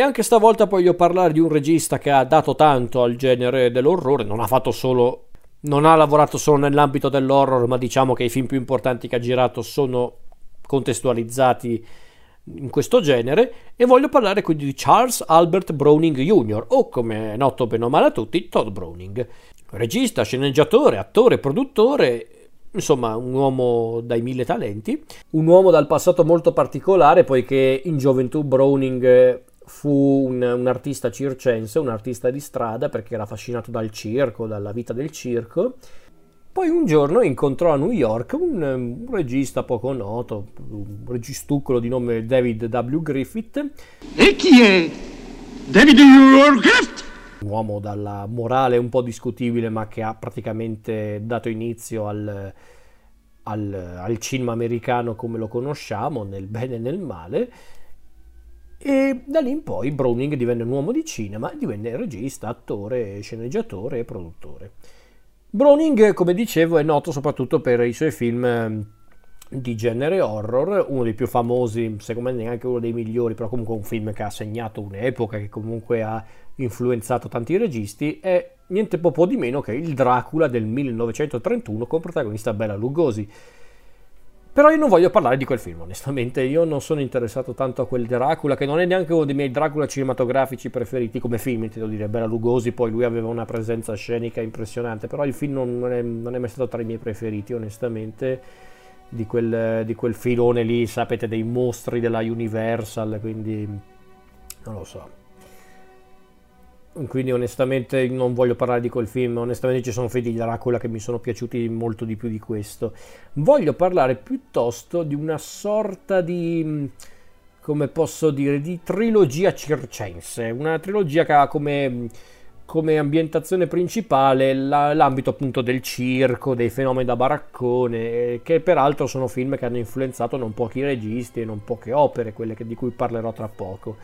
E anche stavolta voglio parlare di un regista che ha dato tanto al genere dell'orrore, non ha fatto solo non ha lavorato solo nell'ambito dell'horror, ma diciamo che i film più importanti che ha girato sono contestualizzati in questo genere e voglio parlare quindi di Charles Albert Browning Jr. o come è noto bene o male a tutti Todd Browning. Regista, sceneggiatore, attore, produttore, insomma un uomo dai mille talenti, un uomo dal passato molto particolare poiché in gioventù Browning fu un, un, artista circense, un artista di strada perché era affascinato dal circo, dalla vita del circo. Poi un giorno incontrò a New York un, un regista poco noto, un registuccolo di nome David W. Griffith. E chi è? David W. Griffith? Un uomo dalla morale un po' discutibile ma che ha praticamente dato inizio al, al, al cinema americano come lo conosciamo, nel bene e nel male e da lì in poi Browning divenne un uomo di cinema, divenne regista, attore, sceneggiatore e produttore. Browning, come dicevo, è noto soprattutto per i suoi film ehm, di genere horror, uno dei più famosi, secondo me neanche uno dei migliori, però comunque un film che ha segnato un'epoca, che comunque ha influenzato tanti registi, è niente po' di meno che il Dracula del 1931 con protagonista Bella Lugosi. Però io non voglio parlare di quel film, onestamente. Io non sono interessato tanto a quel Dracula, che non è neanche uno dei miei Dracula cinematografici preferiti come film, intendo dire. Bela Lugosi, poi lui aveva una presenza scenica impressionante, però il film non è, non è mai stato tra i miei preferiti, onestamente. Di quel, di quel filone lì, sapete, dei mostri della Universal, quindi non lo so quindi onestamente non voglio parlare di quel film, onestamente ci sono film di Dracula che mi sono piaciuti molto di più di questo. Voglio parlare piuttosto di una sorta di come posso dire, di trilogia circense, una trilogia che ha come, come ambientazione principale la, l'ambito appunto del circo, dei fenomeni da baraccone, che peraltro sono film che hanno influenzato non pochi registi e non poche opere, quelle che, di cui parlerò tra poco.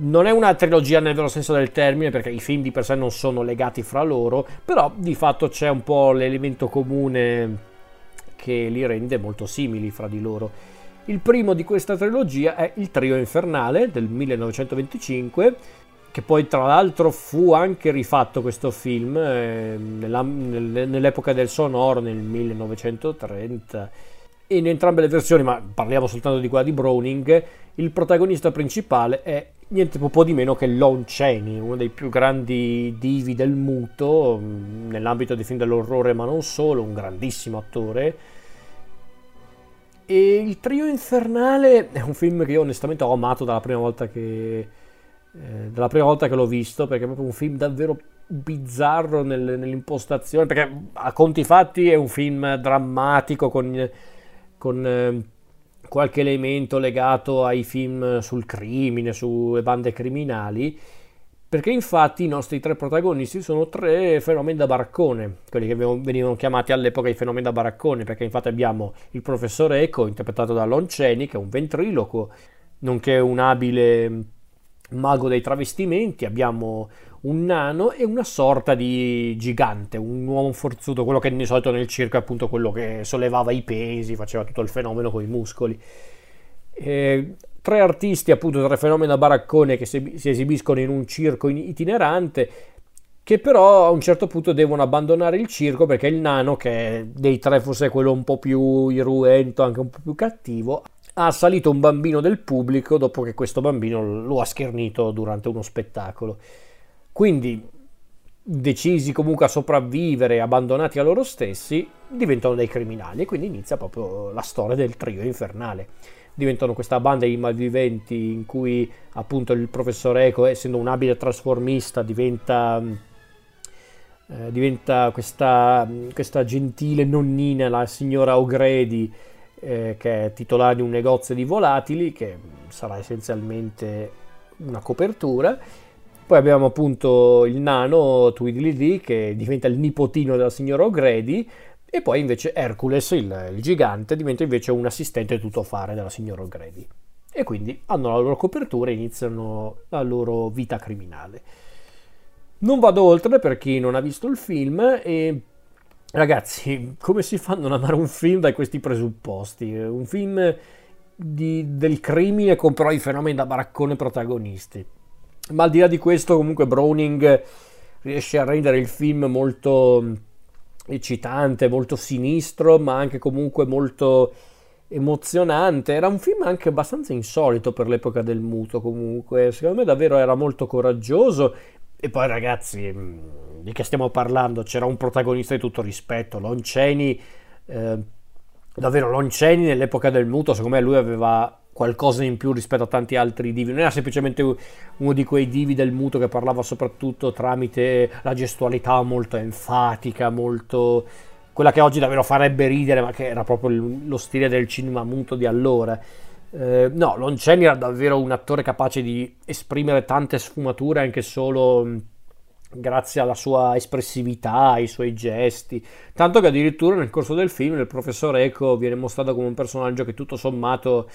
Non è una trilogia nel vero senso del termine, perché i film di per sé non sono legati fra loro, però di fatto c'è un po' l'elemento comune che li rende molto simili fra di loro. Il primo di questa trilogia è Il Trio Infernale del 1925, che poi tra l'altro fu anche rifatto questo film eh, nell'epoca del sonoro nel 1930 in entrambe le versioni, ma parliamo soltanto di quella di Browning, il protagonista principale è niente po' di meno che Lon Chaney, uno dei più grandi divi del muto mm, nell'ambito dei film dell'orrore, ma non solo, un grandissimo attore. E il trio infernale è un film che io onestamente ho amato dalla prima volta che, eh, dalla prima volta che l'ho visto, perché è proprio un film davvero bizzarro nel, nell'impostazione, perché a conti fatti è un film drammatico con, con eh, qualche elemento legato ai film sul crimine, sulle bande criminali, perché infatti i nostri tre protagonisti sono tre fenomeni da baraccone, quelli che venivano chiamati all'epoca i fenomeni da baraccone, perché infatti abbiamo il professor Eco, interpretato da Lon Chaney, che è un ventriloquo, nonché un abile mago dei travestimenti, abbiamo un nano e una sorta di gigante, un uomo forzuto, quello che di solito nel circo è appunto quello che sollevava i pesi, faceva tutto il fenomeno con i muscoli. E tre artisti, appunto, tre fenomeni da baraccone che si, si esibiscono in un circo itinerante, che però a un certo punto devono abbandonare il circo perché il nano, che dei tre forse quello un po' più irruento, anche un po' più cattivo, ha assalito un bambino del pubblico dopo che questo bambino lo ha schernito durante uno spettacolo. Quindi, decisi comunque a sopravvivere, abbandonati a loro stessi, diventano dei criminali e quindi inizia proprio la storia del trio infernale. Diventano questa banda di malviventi in cui appunto il professor Eco, essendo un abile trasformista, diventa, eh, diventa questa, questa, gentile nonnina, la signora O'Grady, eh, che è titolare di un negozio di volatili, che sarà essenzialmente una copertura poi abbiamo appunto il nano Tweedledee che diventa il nipotino della signora O'Grady e poi invece Hercules, il, il gigante, diventa invece un assistente tuttofare della signora O'Grady. E quindi hanno la loro copertura e iniziano la loro vita criminale. Non vado oltre per chi non ha visto il film e ragazzi, come si fa a non amare un film da questi presupposti? Un film di, del crimine con però i fenomeni da baraccone protagonisti Ma al di là di questo, comunque, Browning riesce a rendere il film molto eccitante, molto sinistro, ma anche comunque molto emozionante. Era un film anche abbastanza insolito per l'epoca del muto, comunque. Secondo me davvero era molto coraggioso. E poi, ragazzi, mm, di che stiamo parlando? C'era un protagonista di tutto rispetto, Lonceni. Eh, davvero, Lonceni nell'epoca del muto, secondo me lui aveva qualcosa in più rispetto a tanti altri divi. Non era semplicemente uno di quei divi del muto che parlava soprattutto tramite la gestualità molto enfatica, molto quella che oggi davvero farebbe ridere, ma che era proprio lo stile del cinema muto di allora. Eh, no, Lonceni era davvero un attore capace di esprimere tante sfumature anche solo grazie alla sua espressività, ai suoi gesti, tanto che addirittura nel corso del film il professor Eco viene mostrato come un personaggio che tutto sommato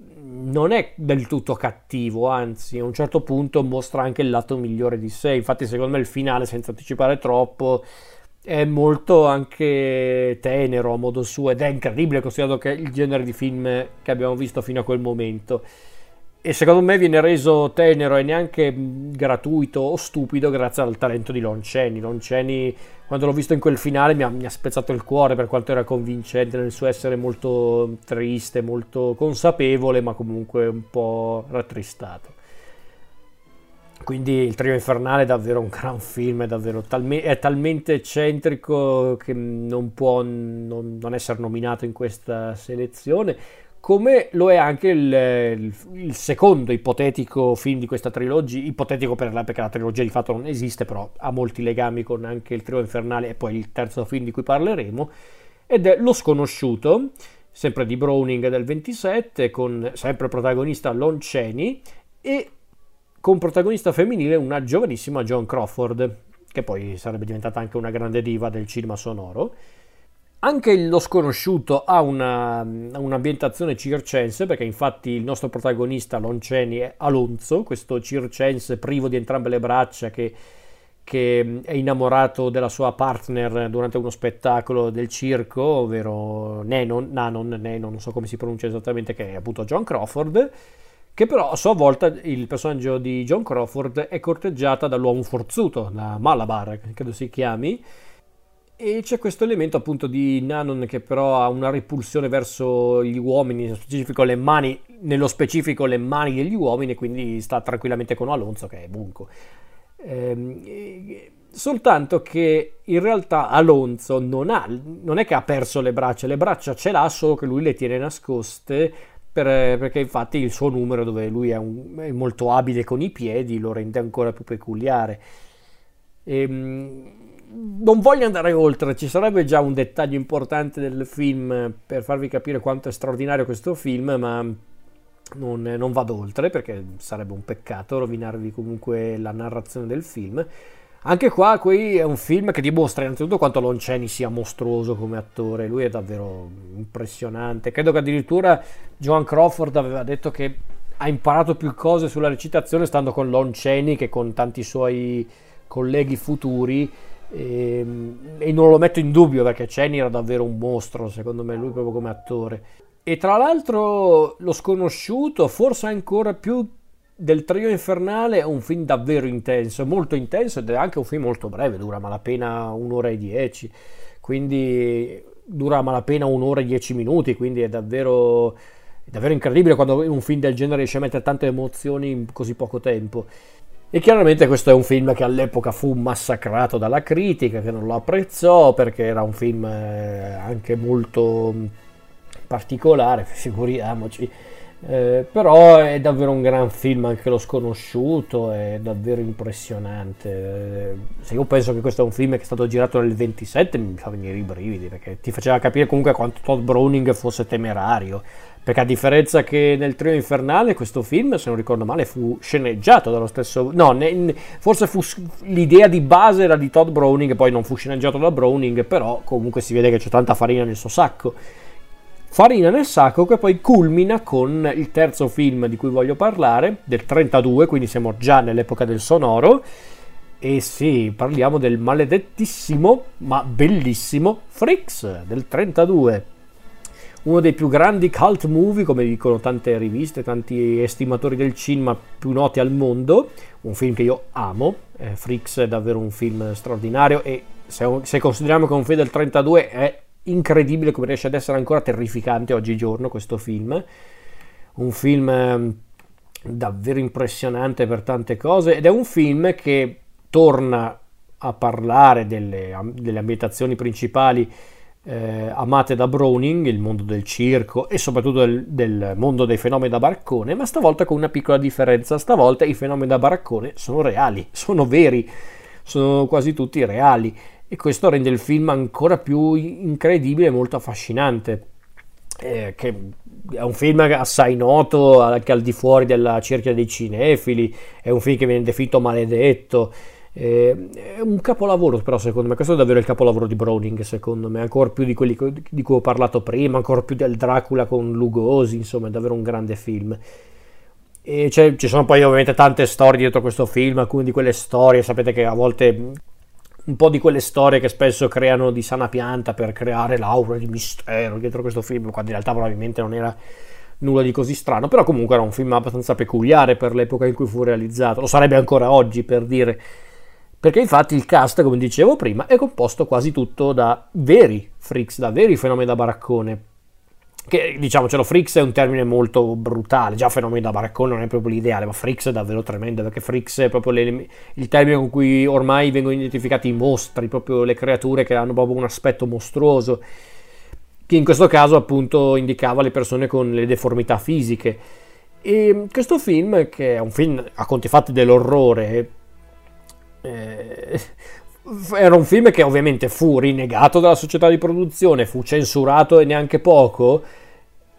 non è del tutto cattivo, anzi a un certo punto mostra anche il lato migliore di sé. Infatti, secondo me il finale, senza anticipare troppo, è molto anche tenero a modo suo ed è incredibile considerato che il genere di film che abbiamo visto fino a quel momento e secondo me viene reso tenero e neanche gratuito o stupido grazie al talento di Lon Chaney. Lon Chaney, quando l'ho visto in quel finale, mi ha, mi ha, spezzato il cuore per quanto era convincente nel suo essere molto triste, molto consapevole, ma comunque un po' rattristato. Quindi il trio infernale è davvero un gran film, è, davvero talme- è talmente eccentrico che non può non, non essere nominato in questa selezione come lo è anche il, il, il, secondo ipotetico film di questa trilogia, ipotetico per la, perché la trilogia di fatto non esiste, però ha molti legami con anche il trio infernale e poi il terzo film di cui parleremo, ed è Lo sconosciuto, sempre di Browning del 27, con sempre protagonista Lon Chaney e con protagonista femminile una giovanissima Joan Crawford, che poi sarebbe diventata anche una grande diva del cinema sonoro. Anche Lo Sconosciuto ha una, un'ambientazione circense, perché infatti il nostro protagonista Lonceni è Alonso, questo circense privo di entrambe le braccia che, che è innamorato della sua partner durante uno spettacolo del circo, ovvero Nenon, Nanon, Nenon, non so come si pronuncia esattamente, che è appunto John Crawford, che però a sua volta il personaggio di John Crawford è corteggiata dall'uomo forzuto, da Malabar, credo si chiami, e c'è questo elemento appunto di Nanon che però ha una repulsione verso gli uomini, nello specifico le mani, specifico le mani degli uomini, e quindi sta tranquillamente con Alonso che è bunco. Ehm, soltanto che in realtà Alonso non, ha, non è che ha perso le braccia, le braccia ce l'ha, solo che lui le tiene nascoste per, perché infatti il suo numero dove lui è, un, è, molto abile con i piedi lo rende ancora più peculiare. Ehm, non voglio andare oltre, ci sarebbe già un dettaglio importante del film per farvi capire quanto è straordinario questo film, ma non, non, vado oltre perché sarebbe un peccato rovinarvi comunque la narrazione del film. Anche qua qui è un film che dimostra innanzitutto quanto Lonceni sia mostruoso come attore, lui è davvero impressionante. Credo che addirittura Joan Crawford aveva detto che ha imparato più cose sulla recitazione stando con Lonceni che con tanti suoi colleghi futuri e, ehm, e, non lo metto in dubbio perché Cheney era davvero un mostro, secondo me, lui proprio come attore. E tra l'altro, Lo sconosciuto, forse ancora più del trio infernale, è un film davvero intenso, molto intenso ed è anche un film molto breve, dura malapena un'ora e dieci, quindi dura malapena un'ora e dieci minuti, quindi è davvero, è davvero incredibile quando un film del genere riesce a mettere tante emozioni in così poco tempo. E chiaramente questo è un film che all'epoca fu massacrato dalla critica, che non lo apprezzò perché era un film eh, anche molto particolare, figuriamoci. Eh, però è davvero un gran film anche lo sconosciuto, è davvero impressionante. Eh, se io penso che questo è un film che è stato girato nel 27 mi fa venire i brividi perché ti faceva capire comunque quanto Todd Browning fosse temerario perché a differenza che nel trio infernale, questo film, se non ricordo male, fu sceneggiato dallo stesso. No, ne, forse fu l'idea di base era di Todd Browning, poi non fu sceneggiato da Browning, però comunque si vede che c'è tanta farina nel suo sacco. Farina nel sacco che poi culmina con il terzo film di cui voglio parlare, del 32, quindi siamo già nell'epoca del sonoro. E sì, parliamo del maledettissimo ma bellissimo Freaks del 32 uno dei più grandi cult movie, come dicono tante riviste, tanti estimatori del cinema più noti al mondo, un film che io amo, eh, Freaks è davvero un film straordinario e se, se consideriamo che un film del 32 è incredibile come riesce ad essere ancora terrificante oggigiorno questo film, un film ehm, davvero impressionante per tante cose ed è un film che torna a parlare delle, delle ambientazioni principali eh, amate da Browning, il mondo del circo e soprattutto del, del, mondo dei fenomeni da baraccone, ma stavolta con una piccola differenza, stavolta i fenomeni da baraccone sono reali, sono veri, sono quasi tutti reali e questo rende il film ancora più incredibile e molto affascinante. Eh, è un film assai noto anche al di fuori della cerchia dei cinefili, è un film che viene definito maledetto, eh, è un capolavoro, però, secondo me. Questo è davvero il capolavoro di Browning, secondo me, ancora più di quelli di cui ho parlato prima, ancora più del Dracula con Lugosi. Insomma, è davvero un grande film. E ci sono poi ovviamente tante storie dietro questo film, alcune di quelle storie, sapete che a volte un po' di quelle storie che spesso creano di sana pianta per creare l'aura di mistero dietro questo film, quando in realtà probabilmente non era nulla di così strano, però comunque era un film abbastanza peculiare per l'epoca in cui fu realizzato, lo sarebbe ancora oggi per dire perché infatti il cast, come dicevo prima, è composto quasi tutto da veri freaks, da veri fenomeni da baraccone. Che diciamocelo, freaks è un termine molto brutale, già fenomeni da baraccone non è proprio l'ideale, ma freaks è davvero tremendo perché freaks è proprio le, il termine con cui ormai vengono identificati i mostri, proprio le creature che hanno proprio un aspetto mostruoso, che in questo caso appunto indicava le persone con le deformità fisiche. E questo film, che è un film a conti fatti dell'orrore, eh, era un film che ovviamente fu rinnegato dalla società di produzione, fu censurato e neanche poco,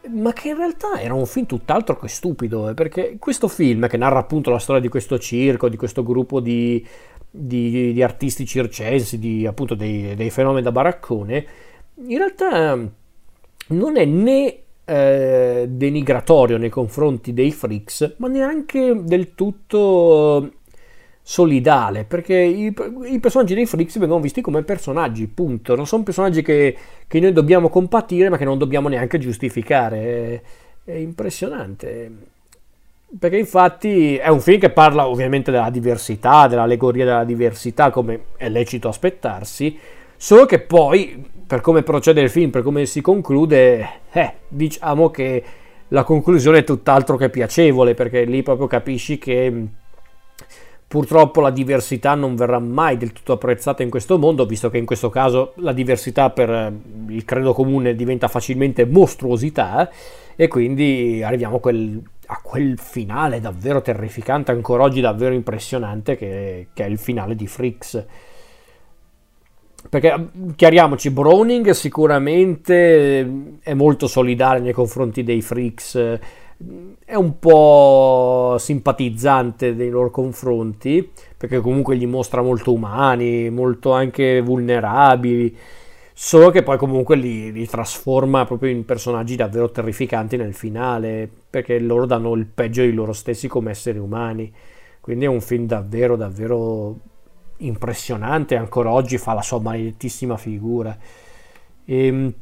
ma che in realtà era un film tutt'altro che stupido, eh, perché questo film che narra appunto la storia di questo circo, di questo gruppo di, di, di artisti circensi, di, appunto dei, dei, fenomeni da baraccone, in realtà non è né eh, denigratorio nei confronti dei freaks, ma neanche del tutto solidale, perché i, i, personaggi dei Freaks vengono visti come personaggi, punto. Non sono personaggi che, che noi dobbiamo compatire, ma che non dobbiamo neanche giustificare. È, è, impressionante. Perché infatti è un film che parla ovviamente della diversità, dell'allegoria della diversità, come è lecito aspettarsi, solo che poi, per come procede il film, per come si conclude, eh, diciamo che la conclusione è tutt'altro che piacevole, perché lì proprio capisci che Purtroppo la diversità non verrà mai del tutto apprezzata in questo mondo, visto che in questo caso la diversità per eh, il credo comune diventa facilmente mostruosità e quindi arriviamo a quel, a quel finale davvero terrificante, ancora oggi davvero impressionante, che, che è il finale di Freaks. Perché chiariamoci, Browning sicuramente è molto solidale nei confronti dei Freaks è un po' simpatizzante nei loro confronti perché comunque li mostra molto umani, molto anche vulnerabili, solo che poi comunque li, li, trasforma proprio in personaggi davvero terrificanti nel finale perché loro danno il peggio di loro stessi come esseri umani. Quindi è un film davvero, davvero impressionante. Ancora oggi fa la sua maledettissima figura. E, ehm,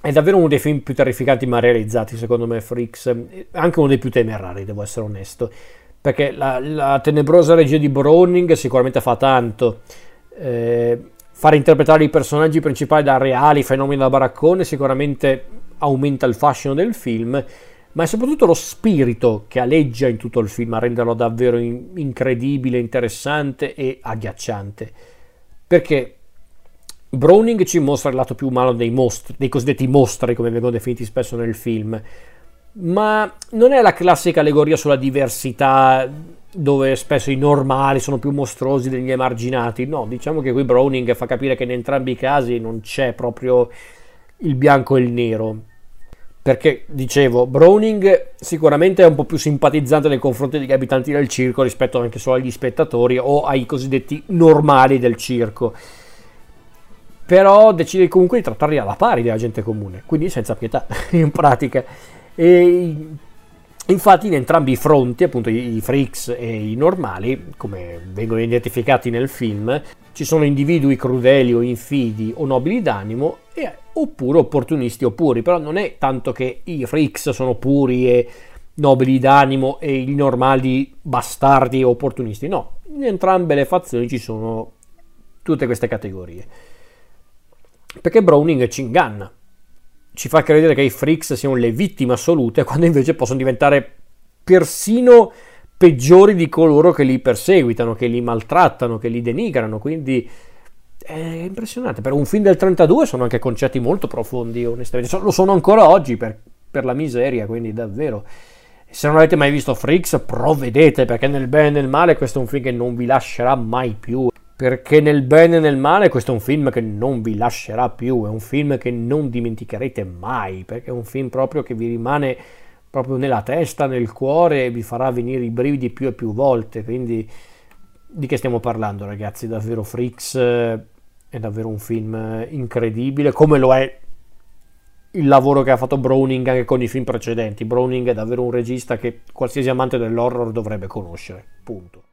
è davvero uno dei film più terrificanti mai realizzati, secondo me, Freaks. Anche uno dei più temerari, devo essere onesto. Perché la, la tenebrosa regia di Browning sicuramente fa tanto. Eh, fare interpretare i personaggi principali da reali fenomeni da baraccone sicuramente aumenta il fascino del film, ma è soprattutto lo spirito che aleggia in tutto il film a renderlo davvero in- incredibile, interessante e agghiacciante. Perché Browning ci mostra il lato più umano dei mostri, dei cosiddetti mostri, come vengono definiti spesso nel film, ma non è la classica allegoria sulla diversità dove spesso i normali sono più mostruosi degli emarginati. No, diciamo che qui Browning fa capire che in entrambi i casi non c'è proprio il bianco e il nero. Perché, dicevo, Browning sicuramente è un po' più simpatizzante nei confronti degli abitanti del circo rispetto anche solo agli spettatori o ai cosiddetti normali del circo però decide comunque di trattarli alla pari della gente comune, quindi senza pietà in pratica. E infatti in entrambi i fronti, appunto i freaks e i normali, come vengono identificati nel film, ci sono individui crudeli o infidi o nobili d'animo e, oppure opportunisti o puri, però non è tanto che i freaks sono puri e nobili d'animo e i normali bastardi e opportunisti, no, in entrambe le fazioni ci sono tutte queste categorie. Perché Browning ci inganna, ci fa credere che i freaks siano le vittime assolute, quando invece possono diventare persino peggiori di coloro che li perseguitano, che li maltrattano, che li denigrano, quindi è impressionante. Per un film del 32 sono anche concetti molto profondi, onestamente, lo sono ancora oggi per, per la miseria, quindi davvero. Se non avete mai visto Freaks, provvedete perché nel bene e nel male questo è un film che non vi lascerà mai più. Perché nel bene e nel male questo è un film che non vi lascerà più, è un film che non dimenticherete mai, perché è un film proprio che vi rimane proprio nella testa, nel cuore e vi farà venire i brividi più e più volte. Quindi di che stiamo parlando ragazzi? Davvero Freaks eh, è davvero un film incredibile, come lo è il lavoro che ha fatto Browning anche con i film precedenti. Browning è davvero un regista che qualsiasi amante dell'horror dovrebbe conoscere. Punto.